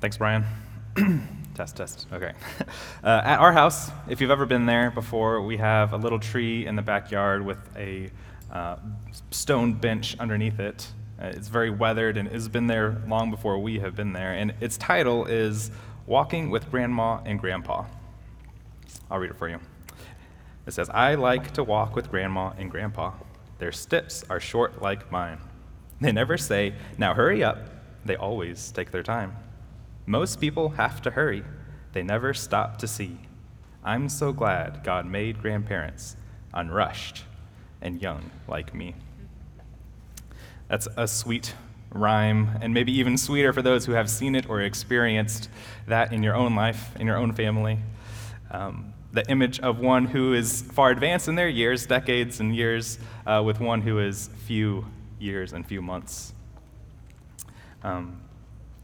Thanks, Brian. test, test. Okay. Uh, at our house, if you've ever been there before, we have a little tree in the backyard with a uh, stone bench underneath it. Uh, it's very weathered and has been there long before we have been there. And its title is Walking with Grandma and Grandpa. I'll read it for you. It says, I like to walk with Grandma and Grandpa. Their steps are short like mine. They never say, Now hurry up. They always take their time. Most people have to hurry, they never stop to see. I'm so glad God made grandparents unrushed and young like me. That's a sweet rhyme, and maybe even sweeter for those who have seen it or experienced that in your own life, in your own family. Um, the image of one who is far advanced in their years, decades and years, uh, with one who is few years and few months. Um,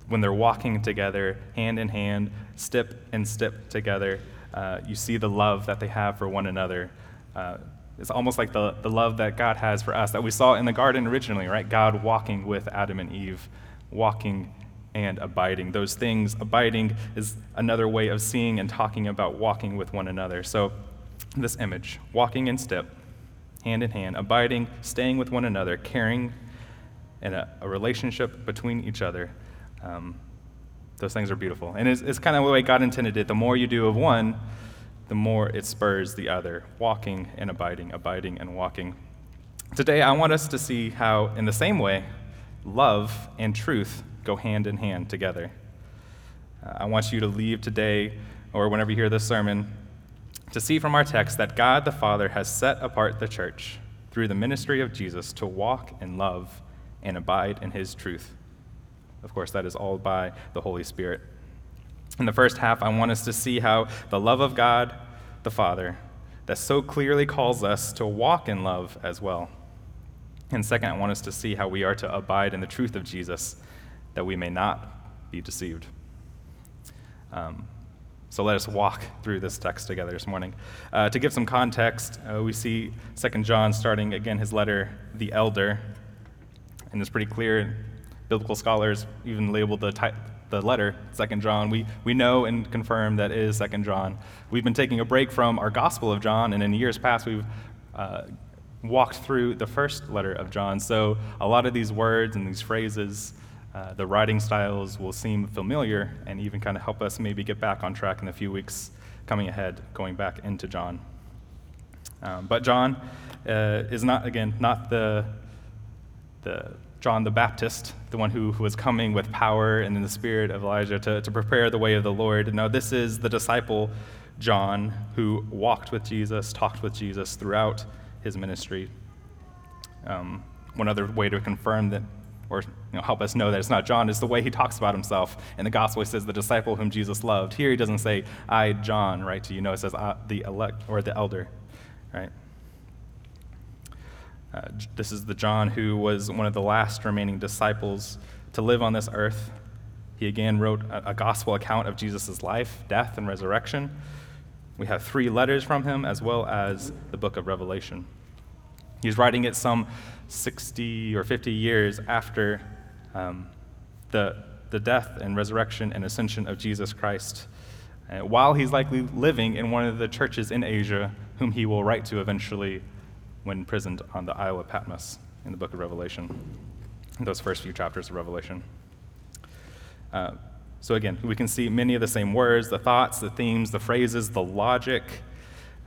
when they're walking together, hand in hand, step and step together, uh, you see the love that they have for one another. Uh, it's almost like the, the love that God has for us that we saw in the garden originally, right? God walking with Adam and Eve, walking and abiding. Those things, abiding is another way of seeing and talking about walking with one another. So, this image, walking in step, hand in hand, abiding, staying with one another, caring, and a, a relationship between each other um, those things are beautiful. And it's, it's kind of the way God intended it. The more you do of one, the more it spurs the other, walking and abiding, abiding and walking. Today, I want us to see how, in the same way, love and truth go hand in hand together. Uh, I want you to leave today, or whenever you hear this sermon, to see from our text that God the Father has set apart the church through the ministry of Jesus to walk in love and abide in his truth. Of course, that is all by the Holy Spirit. In the first half, I want us to see how the love of God the Father that so clearly calls us to walk in love as well. And second, I want us to see how we are to abide in the truth of Jesus that we may not be deceived. Um, so let us walk through this text together this morning. Uh, to give some context, uh, we see Second John starting again his letter, the elder, and it's pretty clear biblical scholars even labeled the, type, the letter Second John. We, we know and confirm that it is Second John. We've been taking a break from our Gospel of John, and in years past, we've uh, walked through the first letter of John. So a lot of these words and these phrases, uh, the writing styles will seem familiar and even kind of help us maybe get back on track in the few weeks coming ahead, going back into John. Um, but John uh, is not, again, not the, the John the Baptist, the one who, who was coming with power and in the spirit of Elijah to, to prepare the way of the Lord. Now, this is the disciple John who walked with Jesus, talked with Jesus throughout his ministry. Um, one other way to confirm that, or you know, help us know that it's not John, is the way he talks about himself. In the gospel, he says, the disciple whom Jesus loved. Here he doesn't say, I, John, write to you. No, it says, the elect, or the elder, right? Uh, this is the John who was one of the last remaining disciples to live on this earth. He again wrote a, a gospel account of Jesus' life, death, and resurrection. We have three letters from him, as well as the book of Revelation. He's writing it some 60 or 50 years after um, the, the death and resurrection and ascension of Jesus Christ, uh, while he's likely living in one of the churches in Asia, whom he will write to eventually when imprisoned on the Isle of Patmos in the book of Revelation, those first few chapters of Revelation. Uh, so, again, we can see many of the same words, the thoughts, the themes, the phrases, the logic,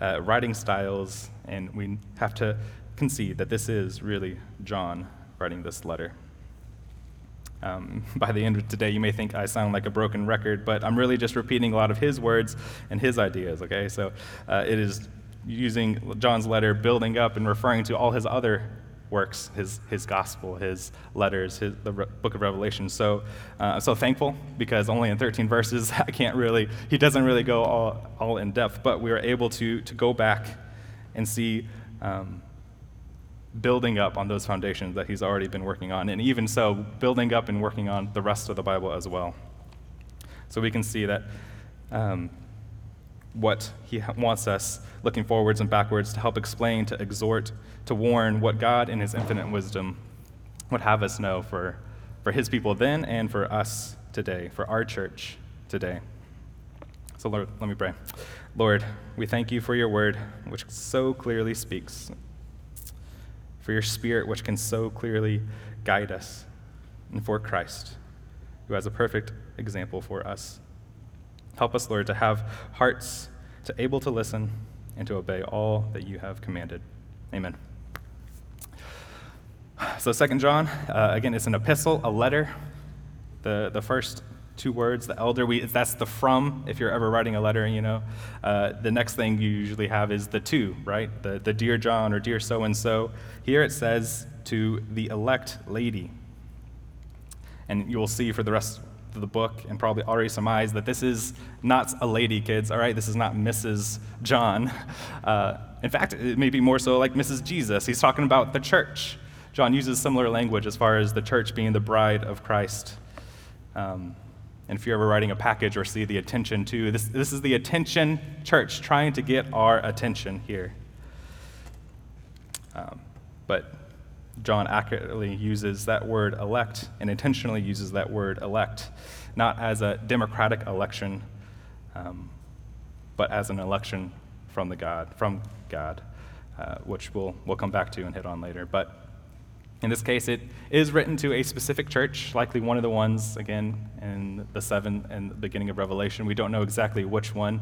uh, writing styles, and we have to concede that this is really John writing this letter. Um, by the end of today, you may think I sound like a broken record, but I'm really just repeating a lot of his words and his ideas, okay? So uh, it is using John's letter, building up and referring to all his other works, his, his gospel, his letters, his, the Re- book of Revelation. So uh, I'm so thankful because only in 13 verses, I can't really, he doesn't really go all, all in depth, but we were able to, to go back and see um, building up on those foundations that he's already been working on, and even so, building up and working on the rest of the Bible as well. So we can see that um, what he wants us looking forwards and backwards to help explain, to exhort, to warn what God in his infinite wisdom would have us know for, for his people then and for us today, for our church today. So, Lord, let me pray. Lord, we thank you for your word, which so clearly speaks, for your spirit, which can so clearly guide us, and for Christ, who has a perfect example for us. Help us, Lord, to have hearts to able to listen and to obey all that you have commanded. Amen. So, Second John, uh, again, it's an epistle, a letter. The, the first two words, the elder, we, that's the from, if you're ever writing a letter, you know. Uh, the next thing you usually have is the to, right? The, the dear John or dear so and so. Here it says to the elect lady. And you will see for the rest the book and probably already surmise that this is not a lady, kids, all right? This is not Mrs. John. Uh, in fact, it may be more so like Mrs. Jesus. He's talking about the church. John uses similar language as far as the church being the bride of Christ. Um, and if you're ever writing a package or see the attention to, this, this is the attention church trying to get our attention here. Um, but John accurately uses that word elect and intentionally uses that word elect, not as a democratic election, um, but as an election from the God, from God, uh, which we'll, we'll come back to and hit on later. But in this case, it is written to a specific church, likely one of the ones, again, in the seven and the beginning of Revelation. We don't know exactly which one,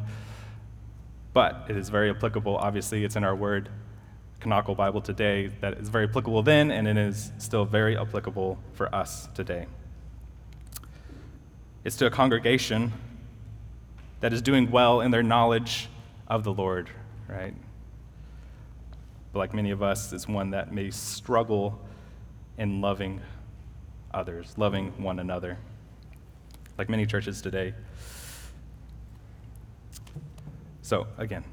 but it is very applicable. Obviously, it's in our word, canonical Bible today, that is very applicable then, and it is still very applicable for us today. It's to a congregation that is doing well in their knowledge of the Lord, right? But like many of us, it's one that may struggle in loving others, loving one another, like many churches today. So, again,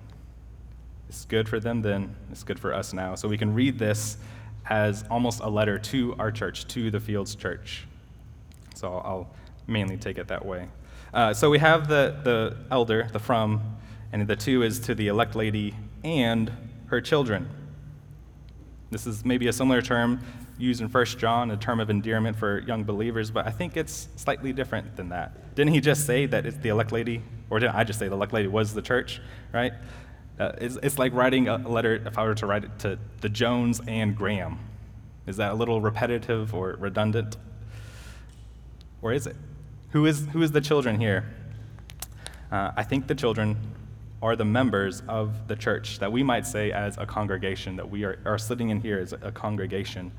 it's good for them then, it's good for us now. So we can read this as almost a letter to our church, to the Fields Church. So I'll mainly take it that way. Uh, so we have the, the elder, the from, and the to is to the elect lady and her children. This is maybe a similar term used in 1 John, a term of endearment for young believers, but I think it's slightly different than that. Didn't he just say that it's the elect lady? Or didn't I just say the elect lady was the church, right? Uh, it's, it's like writing a letter, if I were to write it to the Jones and Graham. Is that a little repetitive or redundant? Or is it? Who is, who is the children here? Uh, I think the children are the members of the church, that we might say as a congregation, that we are, are sitting in here as a congregation.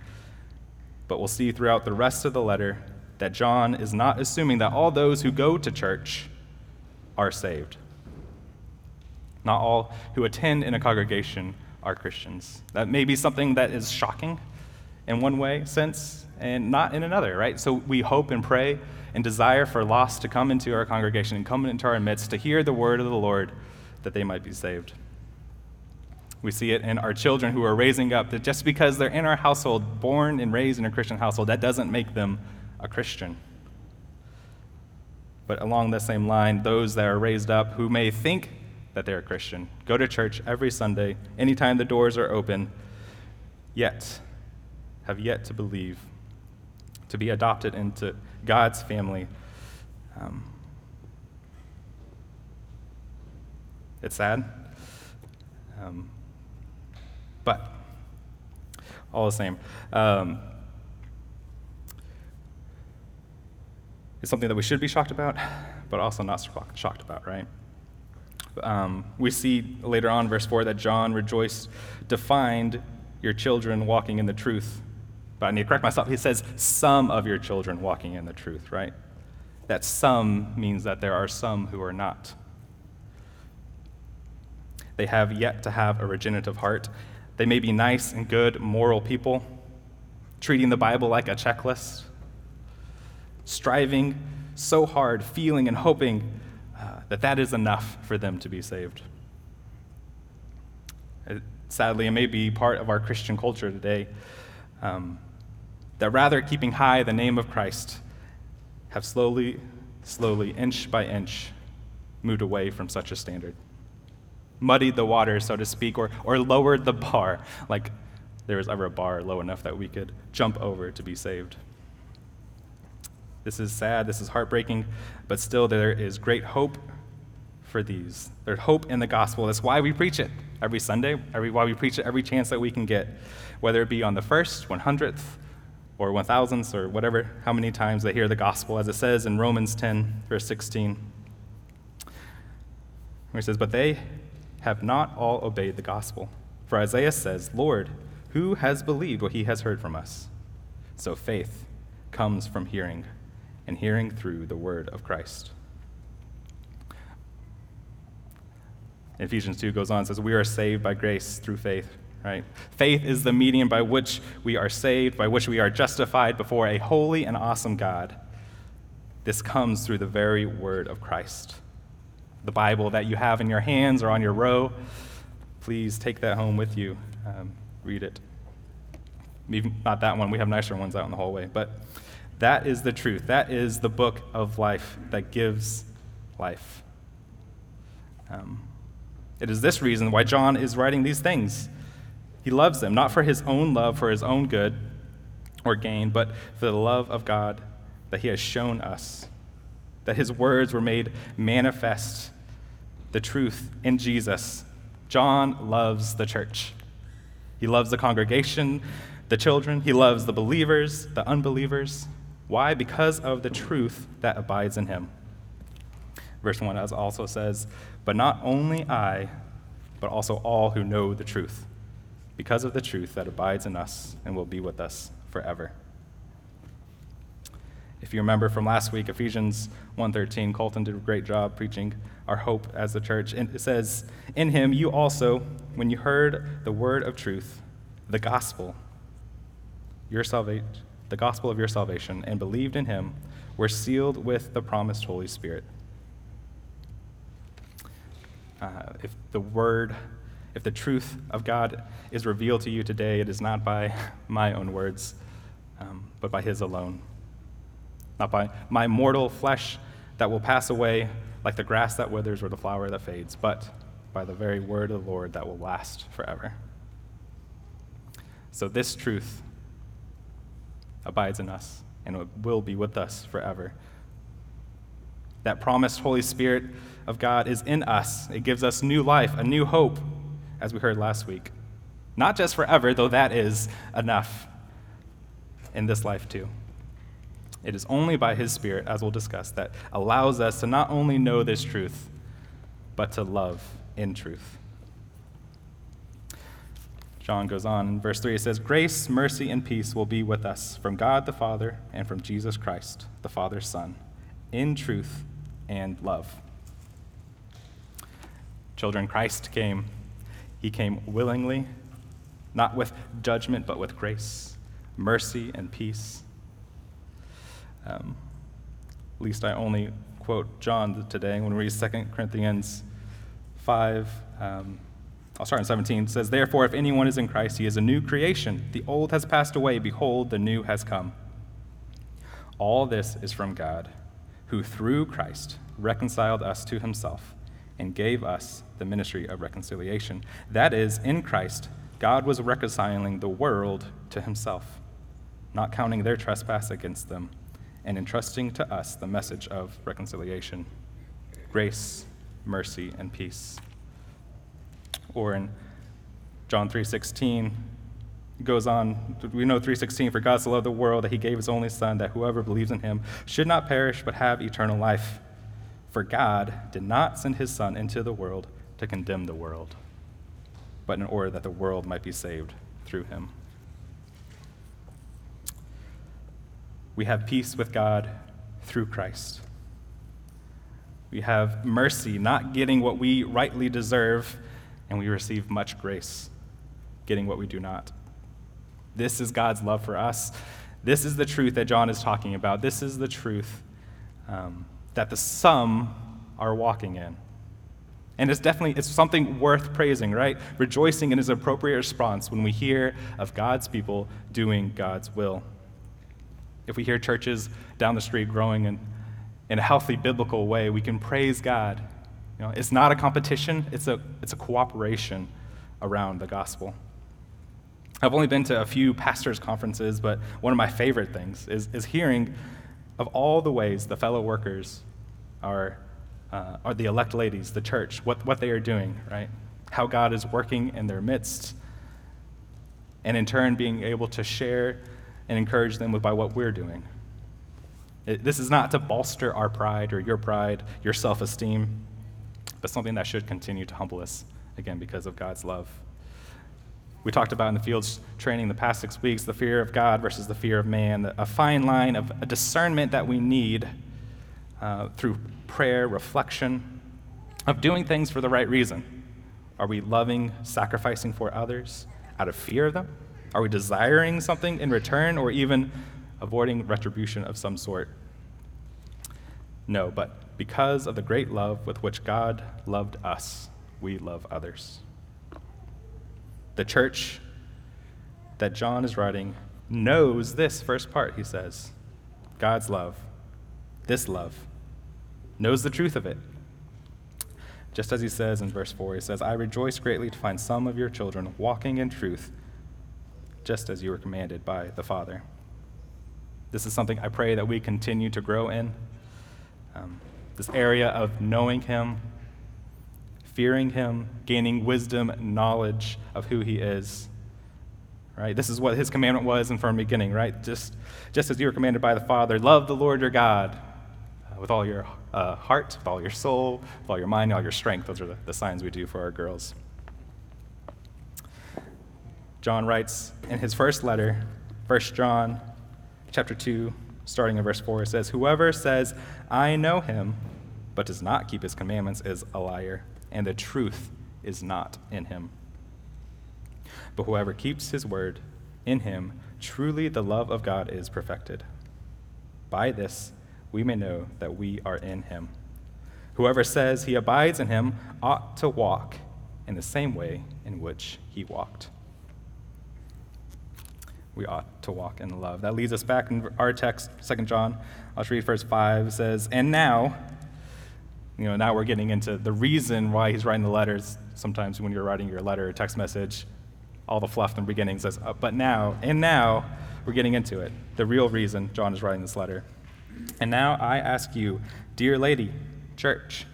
But we'll see throughout the rest of the letter that John is not assuming that all those who go to church are saved. Not all who attend in a congregation are Christians. That may be something that is shocking in one way, sense, and not in another, right? So we hope and pray and desire for lost to come into our congregation and come into our midst to hear the word of the Lord that they might be saved. We see it in our children who are raising up that just because they're in our household, born and raised in a Christian household, that doesn't make them a Christian. But along the same line, those that are raised up who may think that they're a Christian, go to church every Sunday, anytime the doors are open, yet have yet to believe, to be adopted into God's family. Um, it's sad. Um, but all the same, um, it's something that we should be shocked about, but also not shocked about, right? Um, we see later on, verse 4, that John rejoiced to find your children walking in the truth. But I need to correct myself. He says, some of your children walking in the truth, right? That some means that there are some who are not. They have yet to have a regenerative heart, they may be nice and good, moral people, treating the Bible like a checklist, striving so hard, feeling and hoping that that is enough for them to be saved. It, sadly, it may be part of our Christian culture today um, that rather keeping high the name of Christ, have slowly, slowly, inch by inch, moved away from such a standard muddied the water, so to speak, or, or lowered the bar, like there was ever a bar low enough that we could jump over to be saved. This is sad, this is heartbreaking, but still there is great hope for these. There's hope in the gospel. That's why we preach it every Sunday, every, why we preach it every chance that we can get, whether it be on the first, 100th, or 1000th, or whatever, how many times they hear the gospel, as it says in Romans 10, verse 16, where it says, But they have not all obeyed the gospel. For Isaiah says, Lord, who has believed what he has heard from us? So faith comes from hearing, and hearing through the word of Christ. Ephesians 2 goes on and says, We are saved by grace through faith, right? Faith is the medium by which we are saved, by which we are justified before a holy and awesome God. This comes through the very word of Christ. The Bible that you have in your hands or on your row, please take that home with you. Um, read it. Maybe not that one, we have nicer ones out in the hallway, but that is the truth. That is the book of life that gives life. Um, it is this reason why John is writing these things. He loves them, not for his own love, for his own good or gain, but for the love of God that he has shown us, that his words were made manifest, the truth in Jesus. John loves the church. He loves the congregation, the children, he loves the believers, the unbelievers. Why? Because of the truth that abides in him. Verse 1 also says, But not only I, but also all who know the truth, because of the truth that abides in us and will be with us forever. If you remember from last week, Ephesians 1:13, Colton did a great job preaching our hope as the church. And it says, "In him you also, when you heard the word of truth, the gospel, your salvation, the gospel of your salvation, and believed in him, were sealed with the promised Holy Spirit." Uh, if the word, if the truth of God is revealed to you today, it is not by my own words, um, but by His alone. Not by my mortal flesh that will pass away like the grass that withers or the flower that fades, but by the very word of the Lord that will last forever. So this truth abides in us and will be with us forever. That promised Holy Spirit of God is in us. It gives us new life, a new hope, as we heard last week. Not just forever, though that is enough in this life too. It is only by His Spirit, as we'll discuss, that allows us to not only know this truth, but to love in truth. John goes on in verse 3 it says, Grace, mercy, and peace will be with us from God the Father and from Jesus Christ, the Father's Son, in truth and love. Children, Christ came. He came willingly, not with judgment, but with grace, mercy, and peace. Um, at least I only quote John today when we read 2 Corinthians 5. Um, I'll start in 17. It says, Therefore, if anyone is in Christ, he is a new creation. The old has passed away. Behold, the new has come. All this is from God, who through Christ reconciled us to himself and gave us the ministry of reconciliation. That is, in Christ, God was reconciling the world to himself, not counting their trespass against them, and entrusting to us the message of reconciliation grace, mercy, and peace. Or in John 3:16 goes on we know 3:16 for God so loved the world that he gave his only son that whoever believes in him should not perish but have eternal life. For God did not send his Son into the world to condemn the world, but in order that the world might be saved through him. We have peace with God through Christ. We have mercy, not getting what we rightly deserve, and we receive much grace, getting what we do not. This is God's love for us. This is the truth that John is talking about. This is the truth um, that the some are walking in. And it's definitely it's something worth praising, right? Rejoicing in his appropriate response when we hear of God's people doing God's will. If we hear churches down the street growing in, in a healthy biblical way, we can praise God. You know, it's not a competition, it's a, it's a cooperation around the gospel. I've only been to a few pastors' conferences, but one of my favorite things is, is hearing of all the ways the fellow workers are, uh, are the elect ladies, the church, what, what they are doing, right? How God is working in their midst, and in turn being able to share and encourage them with by what we're doing. It, this is not to bolster our pride or your pride, your self esteem, but something that should continue to humble us, again, because of God's love. We talked about in the fields training the past six weeks the fear of God versus the fear of man, a fine line of a discernment that we need uh, through prayer, reflection, of doing things for the right reason. Are we loving, sacrificing for others out of fear of them? Are we desiring something in return or even avoiding retribution of some sort? No, but because of the great love with which God loved us, we love others. The church that John is writing knows this first part, he says God's love, this love, knows the truth of it. Just as he says in verse 4, he says, I rejoice greatly to find some of your children walking in truth, just as you were commanded by the Father. This is something I pray that we continue to grow in. Um, this area of knowing Him, fearing Him, gaining wisdom, knowledge of who He is. Right? This is what His commandment was in from the beginning, right? Just, just as you were commanded by the Father, love the Lord your God uh, with all your uh, heart, with all your soul, with all your mind, all your strength. Those are the, the signs we do for our girls. John writes in his first letter, 1 John chapter 2, starting in verse 4, it says, Whoever says, I know him, but does not keep his commandments is a liar, and the truth is not in him. But whoever keeps his word, in him truly the love of God is perfected. By this we may know that we are in him. Whoever says he abides in him ought to walk in the same way in which he walked we ought to walk in love. That leads us back in our text, 2 John. I'll just read verse 5. It says, And now, you know, now we're getting into the reason why he's writing the letters. Sometimes when you're writing your letter or text message, all the fluff in the beginning says, uh, But now, and now, we're getting into it. The real reason John is writing this letter. And now I ask you, dear lady, church,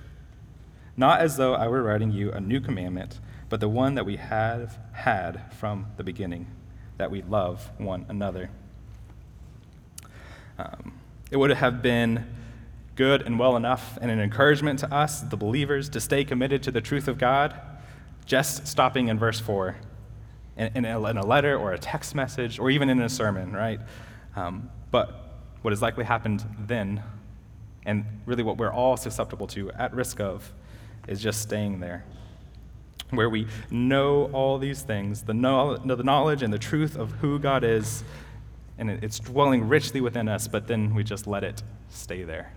not as though I were writing you a new commandment, but the one that we have had from the beginning that we love one another. Um, it would have been good and well enough and an encouragement to us, the believers, to stay committed to the truth of God, just stopping in verse 4 in, in, a, letter or a text message or even in a sermon, right? Um, but what has likely happened then, and really what we're all susceptible to, at risk of, is just staying there where we know all these things, the, know, the knowledge and the truth of who God is, and it's dwelling richly within us, but then we just let it stay there.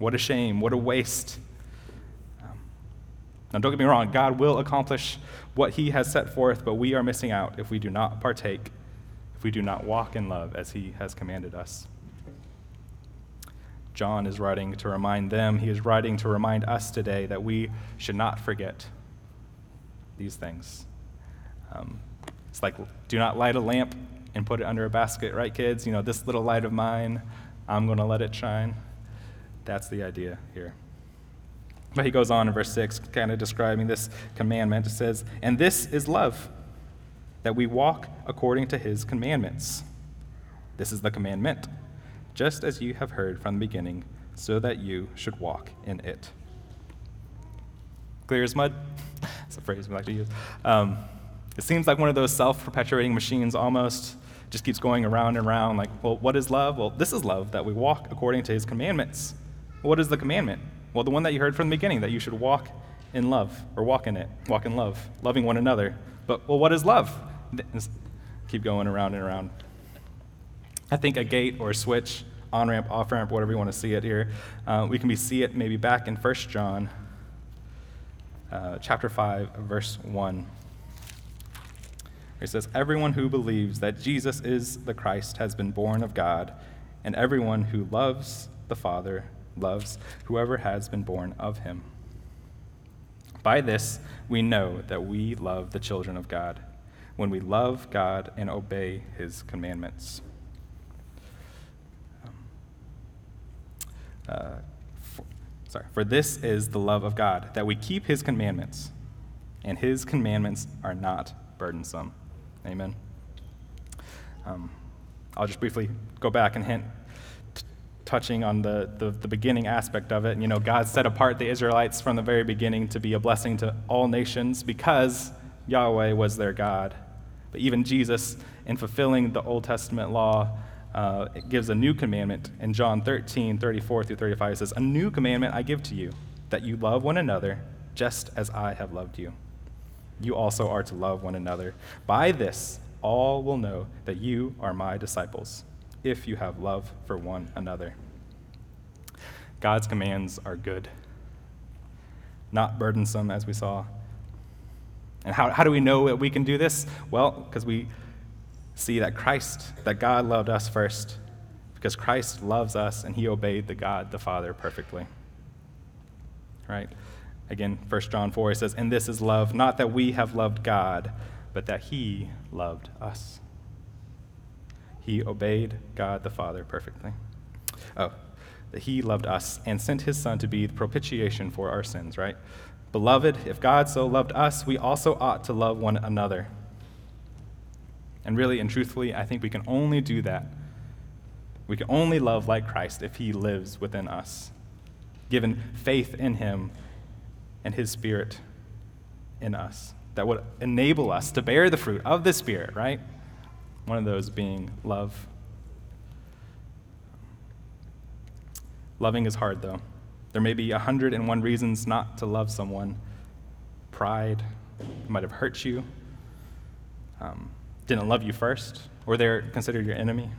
What a shame, what a waste. Um, now, don't get me wrong, God will accomplish what He has set forth, but we are missing out if we do not partake, if we do not walk in love as He has commanded us. John is writing to remind them, he is writing to remind us today that we should not forget these things. Um, it's like, do not light a lamp and put it under a basket, right, kids? You know, this little light of mine, I'm going to let it shine. That's the idea here. But he goes on in verse 6, kind of describing this commandment. It says, And this is love, that we walk according to his commandments. This is the commandment just as you have heard from the beginning, so that you should walk in it. Clear as mud? That's a phrase we like to use. Um, it seems like one of those self perpetuating machines almost just keeps going around and around like, well, what is love? Well, this is love, that we walk according to his commandments. What is the commandment? Well, the one that you heard from the beginning, that you should walk in love, or walk in it, walk in love, loving one another. But, well, what is love? Keep going around and around. I think a gate or a switch on ramp, off ramp, whatever you want to see it here. Uh, we can be see it maybe back in 1 John uh, chapter 5, verse 1. It says, Everyone who believes that Jesus is the Christ has been born of God, and everyone who loves the Father loves whoever has been born of him. By this, we know that we love the children of God, when we love God and obey his commandments. uh, for, sorry, for this is the love of God, that we keep his commandments, and his commandments are not burdensome. Amen. Um, I'll just briefly go back and hint, touching on the, the, the beginning aspect of it. You know, God set apart the Israelites from the very beginning to be a blessing to all nations because Yahweh was their God. But even Jesus, in fulfilling the Old Testament law, uh, gives a new commandment. In John 13, 34 through 35, it says, A new commandment I give to you, that you love one another just as I have loved you. You also are to love one another. By this, all will know that you are my disciples, if you have love for one another. God's commands are good, not burdensome, as we saw. And how, how do we know that we can do this? Well, because we see that Christ, that God loved us first, because Christ loves us and he obeyed the God the Father perfectly. Right? Again, 1 John 4 says, And this is love, not that we have loved God, but that he loved us. He obeyed God the Father perfectly. Oh, that he loved us and sent his Son to be the propitiation for our sins, right? Beloved, if God so loved us, we also ought to love one another. And really and truthfully, I think we can only do that. We can only love like Christ if he lives within us, given faith in him and his spirit in us that would enable us to bear the fruit of the Spirit, right? One of those being love. Loving is hard, though. There may be a hundred and one reasons not to love someone pride, might have hurt you, um, didn't love you first, or they're considered your enemy.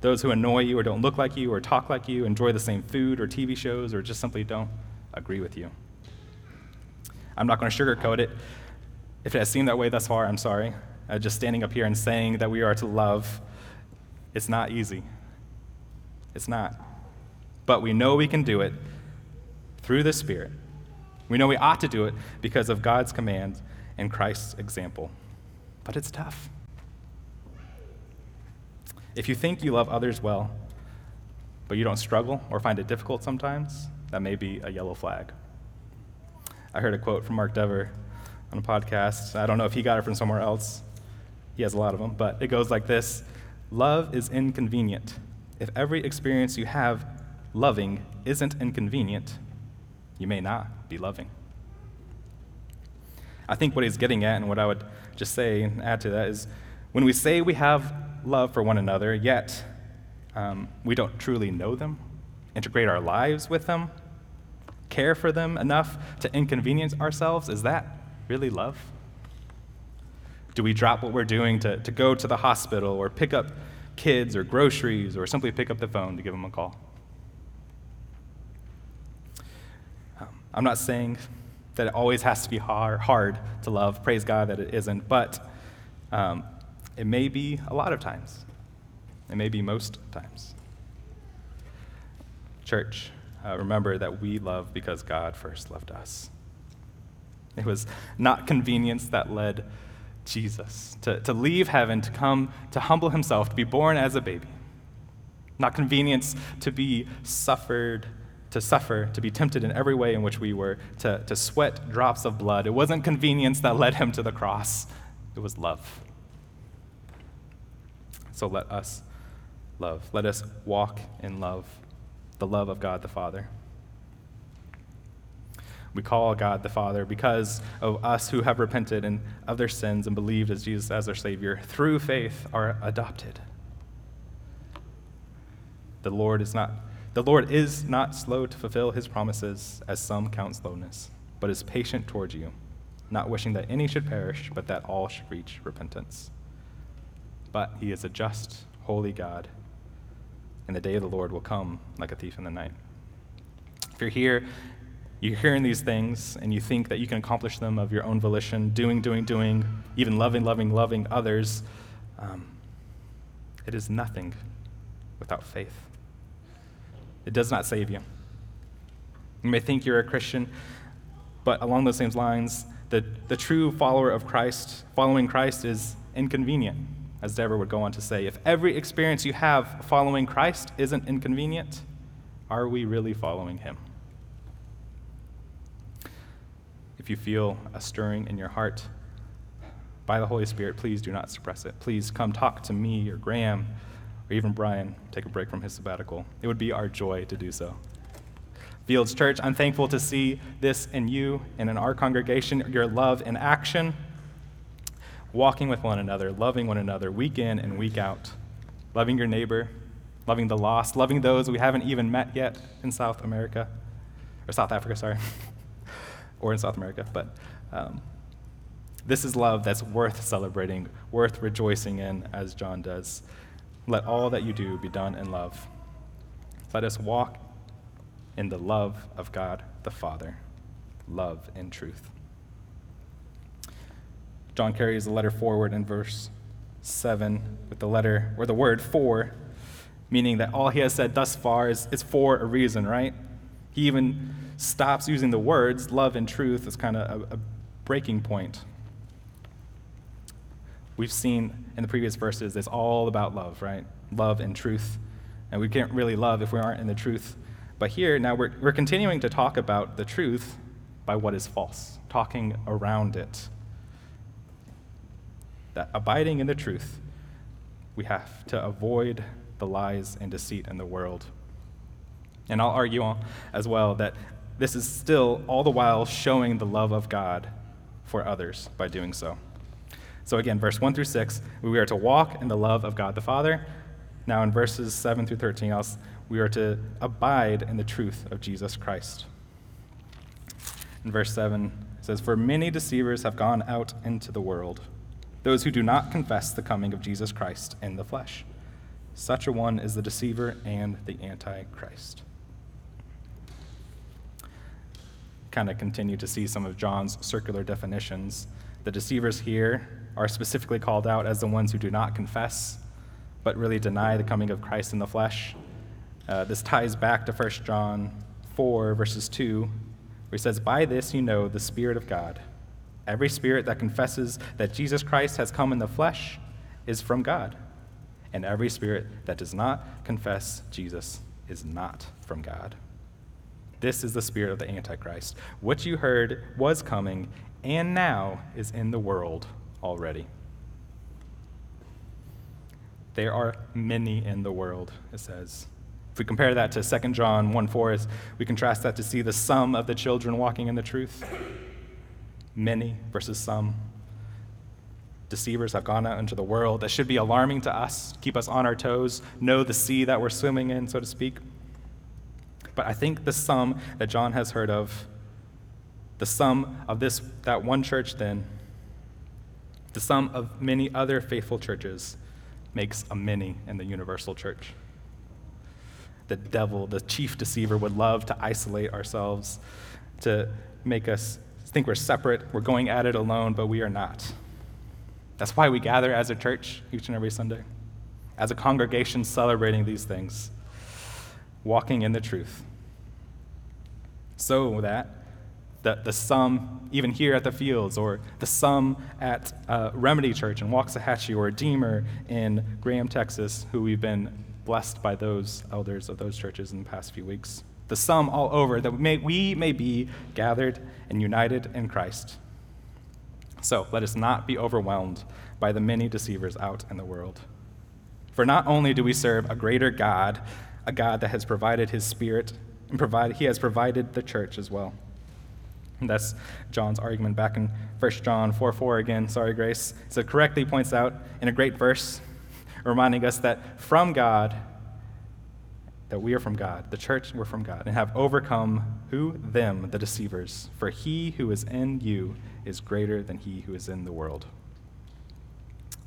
Those who annoy you or don't look like you or talk like you, enjoy the same food or TV shows, or just simply don't agree with you. I'm not going to sugarcoat it. If it has seemed that way thus far, I'm sorry. Uh, just standing up here and saying that we are to love, it's not easy. It's not. But we know we can do it through the Spirit. We know we ought to do it because of God's command and Christ's example. But it's tough. If you think you love others well, but you don't struggle or find it difficult sometimes, that may be a yellow flag. I heard a quote from Mark Dever on a podcast. I don't know if he got it from somewhere else. He has a lot of them, but it goes like this Love is inconvenient. If every experience you have loving isn't inconvenient, you may not be loving. I think what he's getting at, and what I would just say and add to that, is when we say we have love for one another, yet um, we don't truly know them, integrate our lives with them, care for them enough to inconvenience ourselves, is that really love? Do we drop what we're doing to, to go to the hospital or pick up kids or groceries or simply pick up the phone to give them a call? Um, I'm not saying that it always has to be hard, hard to love. Praise God that it isn't. But um, it may be a lot of times, it may be most times. Church, uh, remember that we love because God first loved us. It was not convenience that led Jesus to, to leave heaven, to come, to humble himself, to be born as a baby. Not convenience to be suffered, to suffer, to be tempted in every way in which we were, to, to sweat drops of blood. It wasn't convenience that led him to the cross, it was love. So let us love. Let us walk in love, the love of God the Father. We call God the Father because of us who have repented and of their sins and believed as Jesus as our Savior, through faith, are adopted. The Lord is not the Lord is not slow to fulfill his promises, as some count slowness, but is patient towards you, not wishing that any should perish, but that all should reach repentance. But he is a just, holy God, and the day of the Lord will come like a thief in the night. If you're here you're hearing these things and you think that you can accomplish them of your own volition, doing, doing, doing, even loving, loving, loving others. Um, it is nothing without faith. It does not save you. You may think you're a Christian, but along those same lines, the, the true follower of Christ, following Christ, is inconvenient, as Dever would go on to say. If every experience you have following Christ isn't inconvenient, Are we really following him? If you feel a stirring in your heart by the Holy Spirit, please do not suppress it. Please come talk to me or Graham or even Brian. Take a break from his sabbatical. It would be our joy to do so. Fields Church, I'm thankful to see this in you and in our congregation, your love in action, walking with one another, loving one another week in and week out, loving your neighbor, loving the lost, loving those we haven't even met yet in South America, or South Africa, sorry, or in South America. But um, this is love that's worth celebrating, worth rejoicing in, as John does. Let all that you do be done in love. Let us walk in the love of God the Father, love in truth. John carries the letter forward in verse 7 with the letter, or the word for, meaning that all he has said thus far is, is for a reason, right? He even stops using the words love and truth as kind of a, a breaking point. We've seen in the previous verses, it's all about love, right? Love and truth. And we can't really love if we aren't in the truth. But here, now we're, we're continuing to talk about the truth by what is false, talking around it. That abiding in the truth, we have to avoid the lies and deceit in the world. And I'll argue as well that this is still all the while showing the love of God for others by doing so. So again, verse 1 through 6, we are to walk in the love of God the Father. Now in verses 7 through 13, else we are to abide in the truth of Jesus Christ. In verse 7, it says, For many deceivers have gone out into the world, those who do not confess the coming of Jesus Christ in the flesh. Such a one is the deceiver and the antichrist. Kind of continue to see some of John's circular definitions. The deceivers here are specifically called out as the ones who do not confess, but really deny the coming of Christ in the flesh. Uh, this ties back to 1 John 4, verses 2, where he says, By this you know the Spirit of God. Every spirit that confesses that Jesus Christ has come in the flesh is from God. And every spirit that does not confess Jesus is not from God. This is the spirit of the Antichrist. What you heard was coming and now is in the world already. There are many in the world, it says. If we compare that to 2 John 1 4, we contrast that to see the some of the children walking in the truth. Many versus some. Deceivers have gone out into the world. That should be alarming to us, keep us on our toes, know the sea that we're swimming in, so to speak. But I think the some that John has heard of, the some of this that one church then, the some of many other faithful churches, makes a many in the universal church the devil, the chief deceiver, would love to isolate ourselves, to make us think we're separate, we're going at it alone, but we are not. That's why we gather as a church each and every Sunday, as a congregation celebrating these things, walking in the truth. So that the, the some, even here at the fields, or the some at uh, Remedy Church in Waxahachie, or Redeemer in Graham, Texas, who we've been blessed by those elders of those churches in the past few weeks. The some all over that may, we may be gathered and united in Christ. So let us not be overwhelmed by the many deceivers out in the world. For not only do we serve a greater God, a God that has provided his spirit, and provided, he has provided the church as well. And that's John's argument back in 1 John 4 4 again. Sorry, Grace. So it correctly points out in a great verse reminding us that from God, that we are from God, the church, we're from God, and have overcome who? Them, the deceivers. For he who is in you is greater than he who is in the world.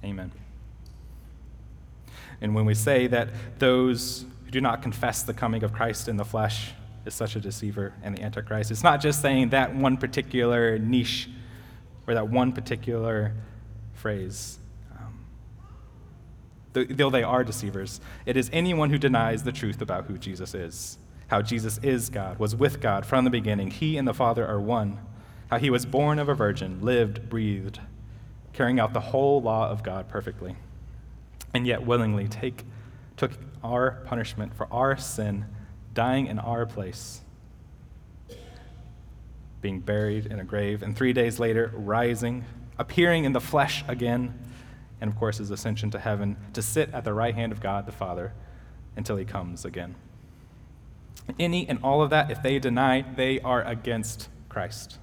Amen. And when we say that those do not confess the coming of Christ in the flesh is such a deceiver and the Antichrist, it's not just saying that one particular niche or that one particular phrase um, though they are deceivers. It is anyone who denies the truth about who Jesus is, how Jesus is God, was with God from the beginning. He and the Father are one, how he was born of a virgin, lived, breathed, carrying out the whole law of God perfectly, and yet willingly take, took our punishment for our sin, dying in our place, being buried in a grave, and three days later, rising, appearing in the flesh again, and of course, his ascension to heaven to sit at the right hand of God the Father until he comes again. Any and all of that, if they deny, they are against Christ.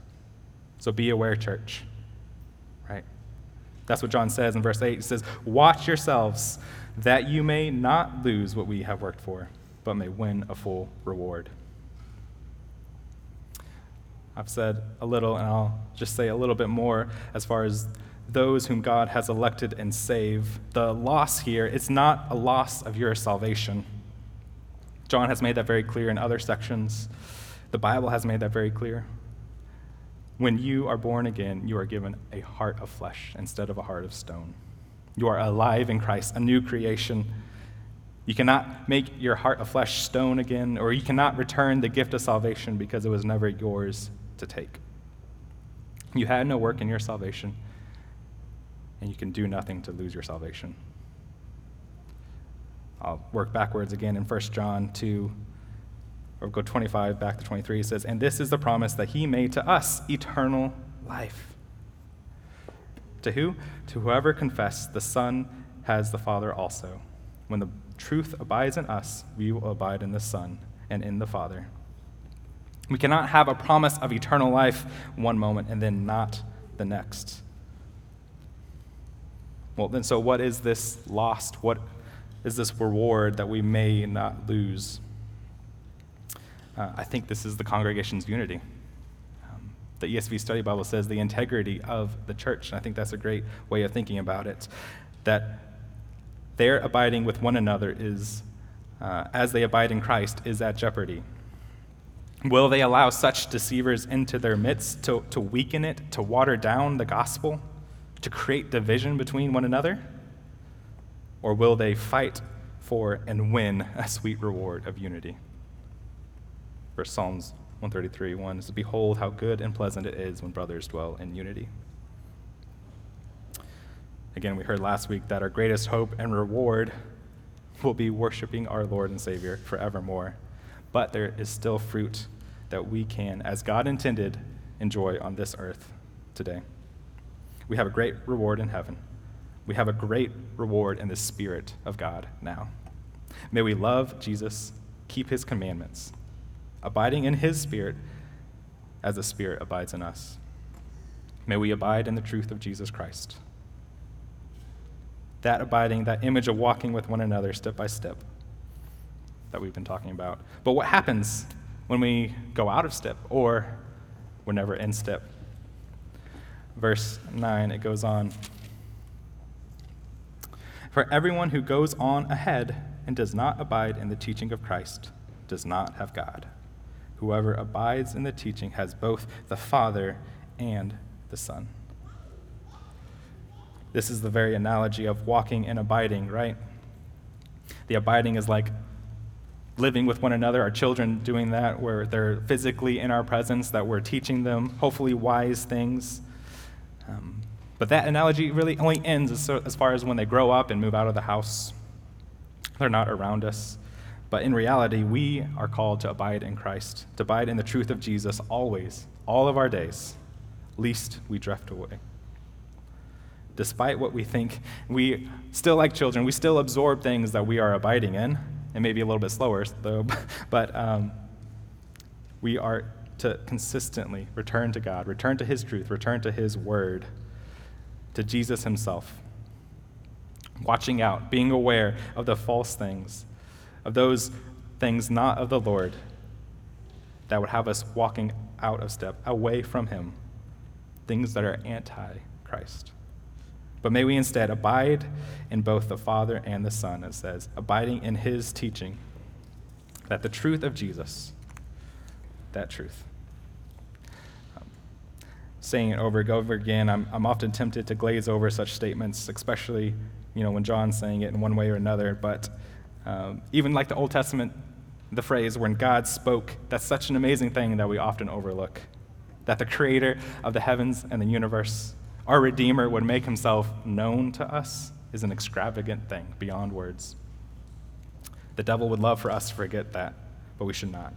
So be aware, church. Right? That's what John says in verse 8. He says, Watch yourselves that you may not lose what we have worked for, but may win a full reward. I've said a little, and I'll just say a little bit more as far as those whom God has elected and saved. The loss here, it's not a loss of your salvation. John has made that very clear in other sections. The Bible has made that very clear. When you are born again, you are given a heart of flesh instead of a heart of stone. You are alive in Christ, a new creation. You cannot make your heart of flesh stone again, or you cannot return the gift of salvation because it was never yours to take. You had no work in your salvation, and you can do nothing to lose your salvation. I'll work backwards again in 1 John 2, or go 25 back to 23. It says, And this is the promise that he made to us eternal life. To who? To whoever confesses the Son has the Father also. When the truth abides in us, we will abide in the Son and in the Father. We cannot have a promise of eternal life one moment and then not the next. Well, then, so what is this lost? What is this reward that we may not lose. Uh, I think this is the congregation's unity. The ESV Study Bible says the integrity of the church, and I think that's a great way of thinking about it. That their abiding with one another is, uh, as they abide in Christ, is at jeopardy. Will they allow such deceivers into their midst to, to weaken it, to water down the gospel, to create division between one another? Or will they fight for and win a sweet reward of unity? Verse Psalms 133 1 is Behold, how good and pleasant it is when brothers dwell in unity. Again, we heard last week that our greatest hope and reward will be worshiping our Lord and Savior forevermore. But there is still fruit that we can, as God intended, enjoy on this earth today. We have a great reward in heaven we have a great reward in the Spirit of God now. May we love Jesus, keep his commandments, abiding in his Spirit as the Spirit abides in us. May we abide in the truth of Jesus Christ. That abiding, that image of walking with one another step by step that we've been talking about. But what happens when we go out of step or we're never in step? Verse 9, it goes on. For everyone who goes on ahead and does not abide in the teaching of Christ does not have God. Whoever abides in the teaching has both the Father and the Son. This is the very analogy of walking and abiding, right? The abiding is like living with one another, our children doing that, where they're physically in our presence, that we're teaching them hopefully wise things. Um, but that analogy really only ends as, as far as when they grow up and move out of the house. They're not around us. But in reality, we are called to abide in Christ, to abide in the truth of Jesus always, all of our days, lest we drift away. Despite what we think, we still, like children, we still absorb things that we are abiding in, and maybe a little bit slower, though, but um, we are to consistently return to God, return to His truth, return to His word to Jesus himself. Watching out, being aware of the false things, of those things not of the Lord that would have us walking out of step, away from him, things that are anti Christ. But may we instead abide in both the Father and the Son, it says, abiding in his teaching, that the truth of Jesus, that truth, um, saying it over and over again, I'm, I'm often tempted to glaze over such statements, especially you know, when John's saying it in one way or another. But um, even like the Old Testament, the phrase, when God spoke, that's such an amazing thing that we often overlook. That the creator of the heavens and the universe, our Redeemer, would make himself known to us is an extravagant thing beyond words. The devil would love for us to forget that. but we should not.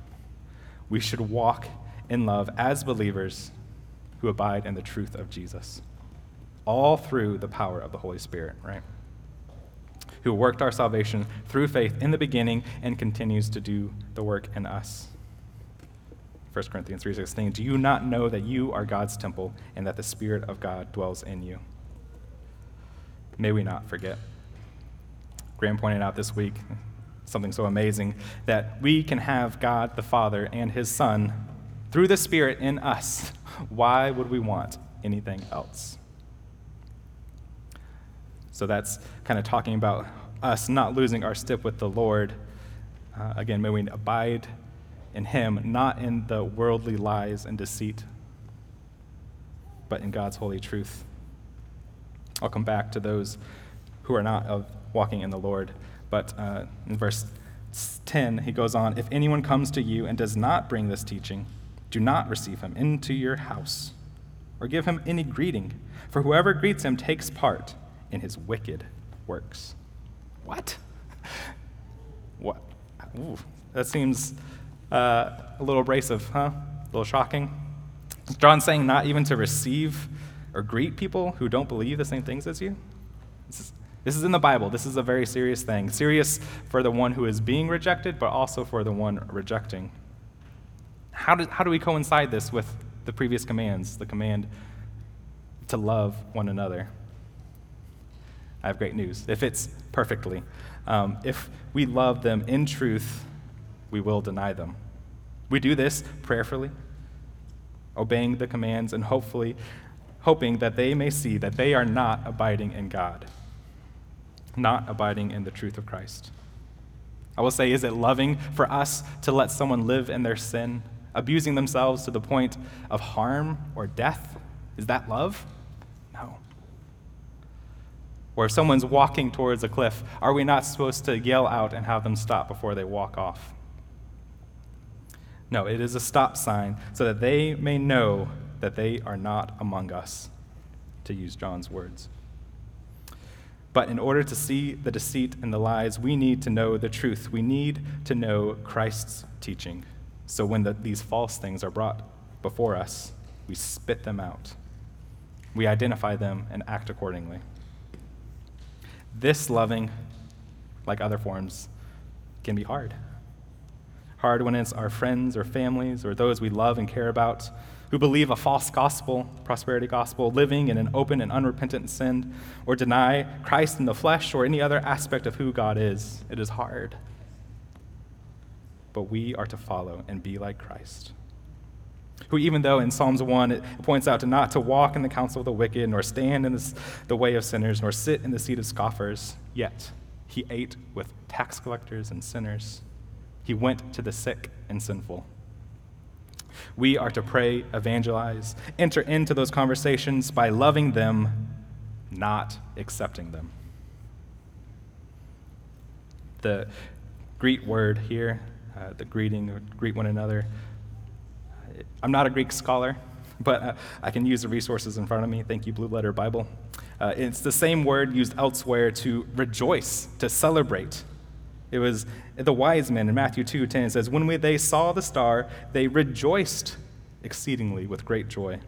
We should walk in love as believers who abide in the truth of Jesus, all through the power of the Holy Spirit, right? Who worked our salvation through faith in the beginning and continues to do the work in us. 1 Corinthians 3:16 Do you not know that you are God's temple and that the spirit of God dwells in you? May we not forget. Graham pointed out this week something so amazing that we can have God the Father and his Son through the Spirit in us. Why would we want anything else? So that's kind of talking about us not losing our step with the Lord. Uh, again, may we abide in Him, not in the worldly lies and deceit, but in God's holy truth. I'll come back to those who are not of walking in the Lord. But uh, in verse 10, he goes on If anyone comes to you and does not bring this teaching, do not receive him into your house or give him any greeting, for whoever greets him takes part in his wicked works. What? What? Ooh, that seems uh, a little abrasive, huh? A little shocking. John saying not even to receive or greet people who don't believe the same things as you? This is, this is in the Bible. This is a very serious thing. Serious for the one who is being rejected, but also for the one rejecting. How do, how do we coincide this with the previous commands, the command to love one another? I have great news. It fits perfectly. Um, if we love them in truth, we will deny them. We do this prayerfully, obeying the commands, and hopefully hoping that they may see that they are not abiding in God not abiding in the truth of Christ. I will say, is it loving for us to let someone live in their sin, abusing themselves to the point of harm or death? Is that love? Or if someone's walking towards a cliff, are we not supposed to yell out and have them stop before they walk off? No, it is a stop sign so that they may know that they are not among us, to use John's words. But in order to see the deceit and the lies, we need to know the truth. We need to know Christ's teaching. So when the, these false things are brought before us, we spit them out. We identify them and act accordingly. This loving, like other forms, can be hard. Hard when it's our friends or families or those we love and care about who believe a false gospel, prosperity gospel, living in an open and unrepentant sin, or deny Christ in the flesh or any other aspect of who God is. It is hard. But we are to follow and be like Christ. Who, even though in Psalms 1 it points out to not to walk in the counsel of the wicked, nor stand in the, way of sinners, nor sit in the seat of scoffers, yet he ate with tax collectors and sinners. He went to the sick and sinful. We are to pray, evangelize, enter into those conversations by loving them, not accepting them. The greet word here, uh, the greeting, greet one another. I'm not a Greek scholar, but uh, I can use the resources in front of me. Thank you, Blue Letter Bible. Uh, it's the same word used elsewhere to rejoice, to celebrate. It was the wise men in Matthew 2:10 says, "When we, they saw the star, they rejoiced exceedingly with great joy."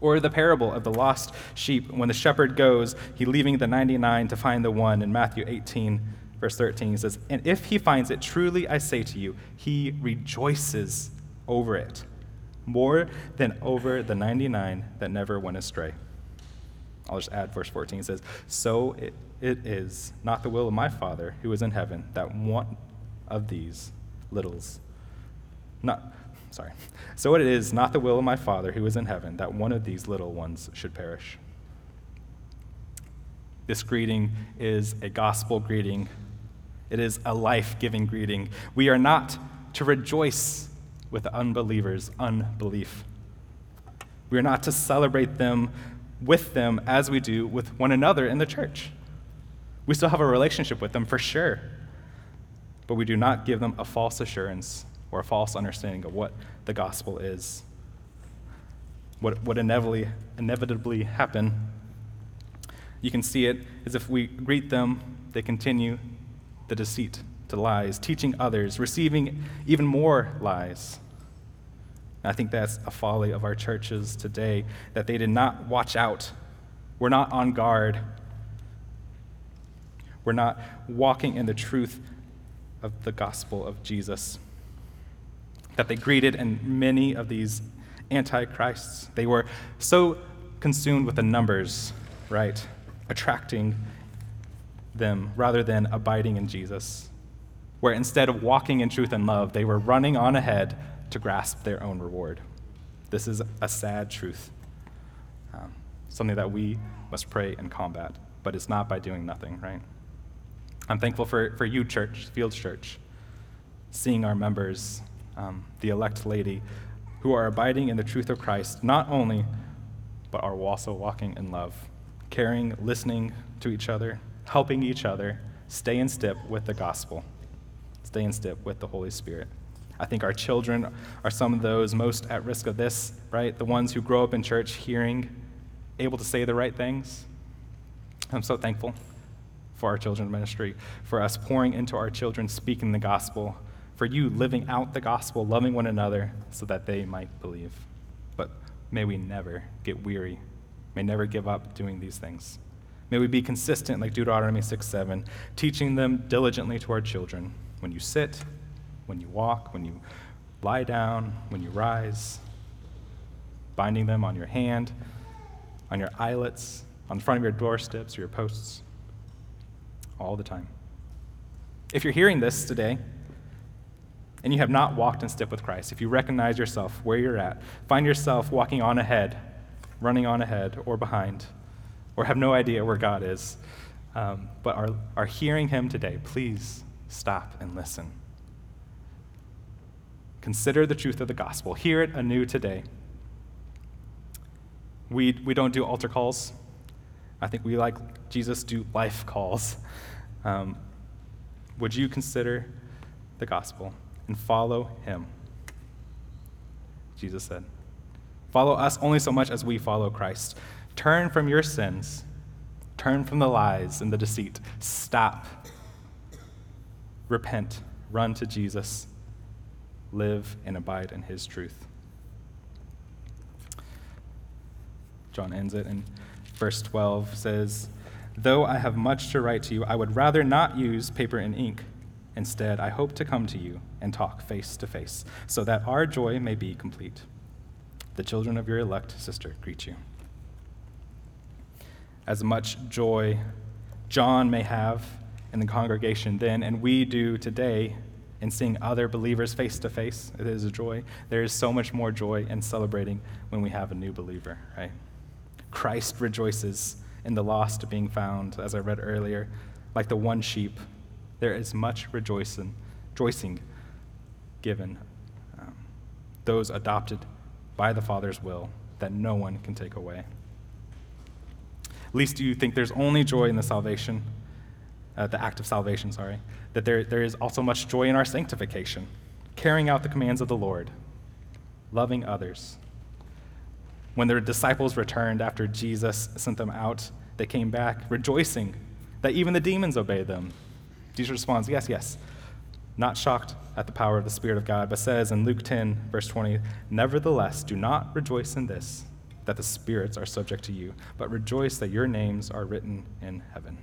Or the parable of the lost sheep, when the shepherd goes, he leaving the 99 to find the one in Matthew 18, verse 13, he says, And if he finds it, truly I say to you, he rejoices over it, more than over the 99 that never went astray. I'll just add verse 14. It says, So it, it is not the will of my Father who is in heaven that one of these littles, not, sorry. So it is not the will of my Father who is in heaven that one of these little ones should perish. This greeting is a gospel greeting. It is a life giving greeting. We are not to rejoice with unbelievers' unbelief. We are not to celebrate them with them as we do with one another in the church. We still have a relationship with them for sure, but we do not give them a false assurance or a false understanding of what the gospel is. What would inevitably, inevitably happen, you can see it, is if we greet them, they continue the deceit to lies, teaching others, receiving even more lies. I think that's a folly of our churches today that they did not watch out. We're not on guard. We're not walking in the truth of the gospel of Jesus. That they greeted and many of these antichrists. They were so consumed with the numbers, right? Attracting them rather than abiding in Jesus. Where instead of walking in truth and love, they were running on ahead to grasp their own reward. This is a sad truth, um, something that we must pray and combat, but it's not by doing nothing, right? I'm thankful for, for you, church, Fields Church, seeing our members, um, the elect lady, who are abiding in the truth of Christ, not only, but are also walking in love, caring, listening to each other, helping each other stay in step with the gospel, stay in step with the Holy Spirit. I think our children are some of those most at risk of this, right? The ones who grow up in church hearing, able to say the right things. I'm so thankful for our children's ministry, for us pouring into our children, speaking the gospel, for you living out the gospel, loving one another so that they might believe. But may we never get weary, may never give up doing these things. May we be consistent like Deuteronomy 6 7, teaching them diligently to our children when you sit, when you walk, when you lie down, when you rise, binding them on your hand, on your eyelets, on the front of your doorsteps or your posts, all the time. If you're hearing this today, and you have not walked in step with Christ, if you recognize yourself where you're at, find yourself walking on ahead, running on ahead or behind, or have no idea where God is, um, but are, are hearing Him today, please stop and listen. Consider the truth of the gospel. Hear it anew today. We, we don't do altar calls. I think we, like Jesus, do life calls. Um, would you consider the gospel and follow him? Jesus said. Follow us only so much as we follow Christ. Turn from your sins. Turn from the lies and the deceit. Stop. Repent. Run to Jesus live and abide in his truth. John ends it in verse 12 says, Though I have much to write to you, I would rather not use paper and ink. Instead, I hope to come to you and talk face to face, so that our joy may be complete. The children of your elect sister greet you. As much joy John may have in the congregation then, and we do today and seeing other believers face to face. It is a joy. There is so much more joy in celebrating when we have a new believer, right? Christ rejoices in the lost being found, as I read earlier, like the one sheep. There is much rejoicing, rejoicing given um, those adopted by the Father's will that no one can take away. At Least you think there's only joy in the salvation, uh, the act of salvation, sorry, that there, there is also much joy in our sanctification, carrying out the commands of the Lord, loving others. When the disciples returned after Jesus sent them out, they came back rejoicing that even the demons obey them. Jesus responds, Yes, yes. Not shocked at the power of the Spirit of God, but says in Luke 10, verse 20, Nevertheless, do not rejoice in this, that the spirits are subject to you, but rejoice that your names are written in heaven.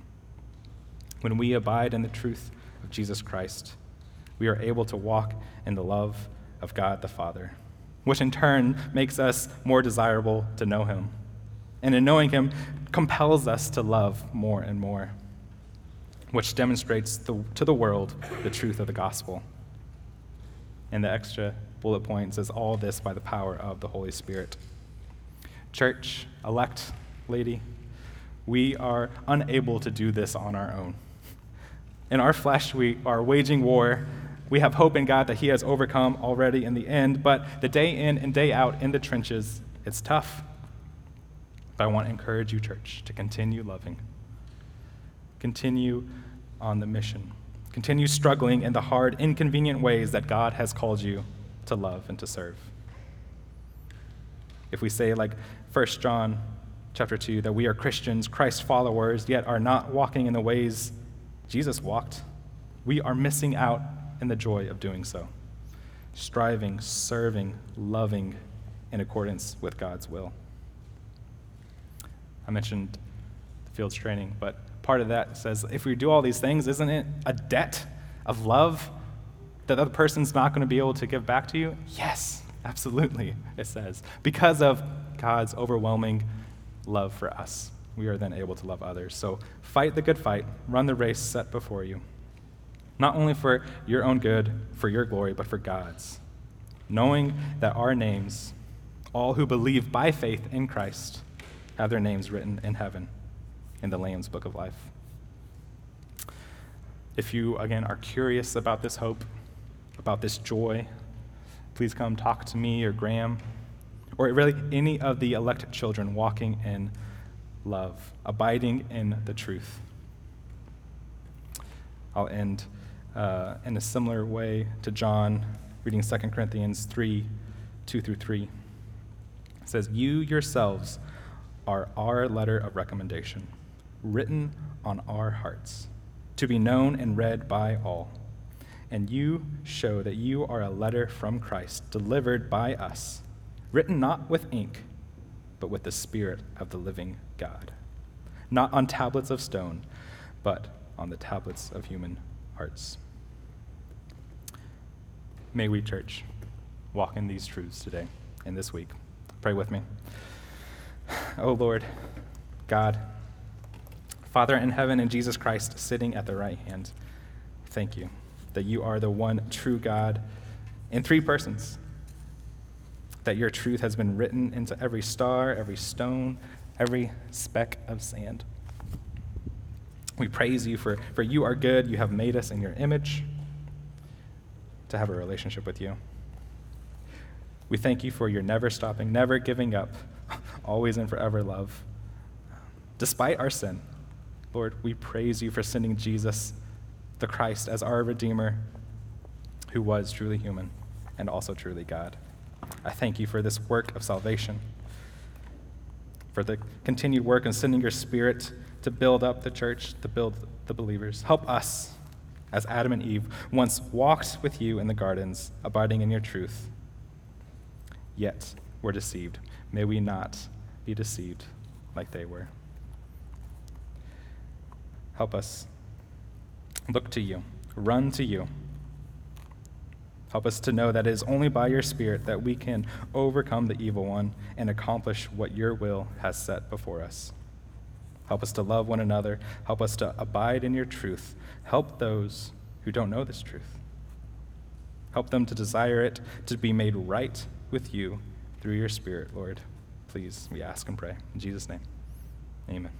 When we abide in the truth of Jesus Christ, we are able to walk in the love of God the Father, which in turn makes us more desirable to know Him. And in knowing Him, compels us to love more and more, which demonstrates the, to the world the truth of the gospel. And the extra bullet point says all this by the power of the Holy Spirit. Church, elect lady, we are unable to do this on our own. In our flesh, we are waging war. We have hope in God that He has overcome already in the end, but the day in and day out in the trenches, it's tough. But I want to encourage you, church, to continue loving, continue on the mission, continue struggling in the hard, inconvenient ways that God has called you to love and to serve. If we say, like 1 John chapter 2, that we are Christians, Christ followers, yet are not walking in the ways Jesus walked. we are missing out in the joy of doing so. Striving, serving, loving in accordance with God's will. I mentioned the fields training, but part of that says if we do all these things, isn't it a debt of love that the other person's not going to be able to give back to you? Yes, absolutely, it says. Because of God's overwhelming love for us, we are then able to love others. So fight the good fight, run the race set before you, not only for your own good, for your glory, but for God's, knowing that our names, all who believe by faith in Christ, have their names written in heaven in the Lamb's book of life. If you, again, are curious about this hope, about this joy, please come talk to me or Graham, or really any of the elected children walking in love, abiding in the truth. I'll end uh, in a similar way to John, reading 2 Corinthians 3 2 through 3. It says, You yourselves are our letter of recommendation, written on our hearts, to be known and read by all. And you show that you are a letter from Christ, delivered by us, written not with ink, but with the Spirit of the living God, not on tablets of stone, but on the tablets of human hearts. May we, church, walk in these truths today and this week. Pray with me. Oh Lord, God, Father in heaven and Jesus Christ sitting at the right hand, thank you that you are the one true God in three persons, that your truth has been written into every star, every stone, every speck of sand. We praise you for, for you are good. You have made us in your image to have a relationship with you. We thank you for your never stopping, never giving up, always and forever love. Despite our sin, Lord, we praise you for sending Jesus, the Christ, as our Redeemer, who was truly human and also truly God. I thank you for this work of salvation, for the continued work in sending your Spirit to build up the church, to build the believers. Help us, as Adam and Eve once walked with you in the gardens, abiding in your truth, yet were deceived. May we not be deceived like they were. Help us look to you, run to you. Help us to know that it is only by your Spirit that we can overcome the evil one and accomplish what your will has set before us. Help us to love one another. Help us to abide in your truth. Help those who don't know this truth. Help them to desire it, to be made right with you through your Spirit, Lord. Please, we ask and pray. In Jesus' name, amen.